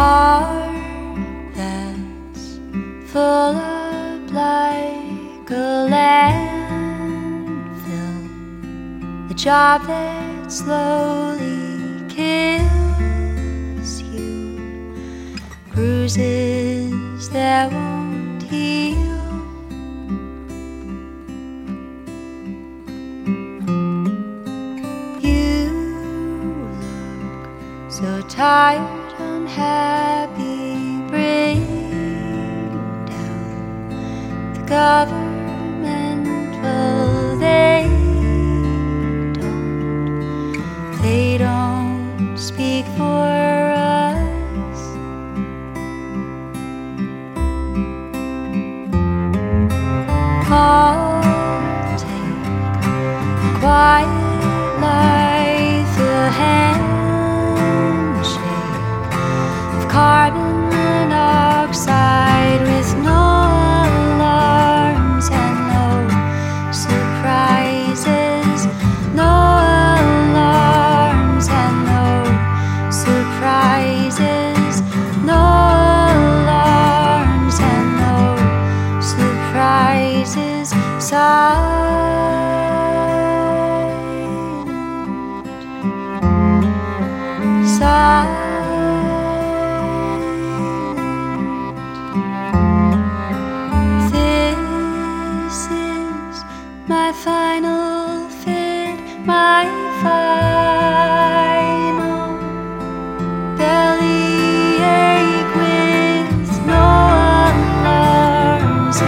heart that's full up like a landfill. the job that slowly kills you, bruises that won't heal. You look so tired unhappy, bring down the government. Well, they don't, they don't speak for us. Take quiet life, carbon with no alarms and no surprises. No alarms and no surprises. No alarms and no surprises. my final fit, my final belly ache with no alarms.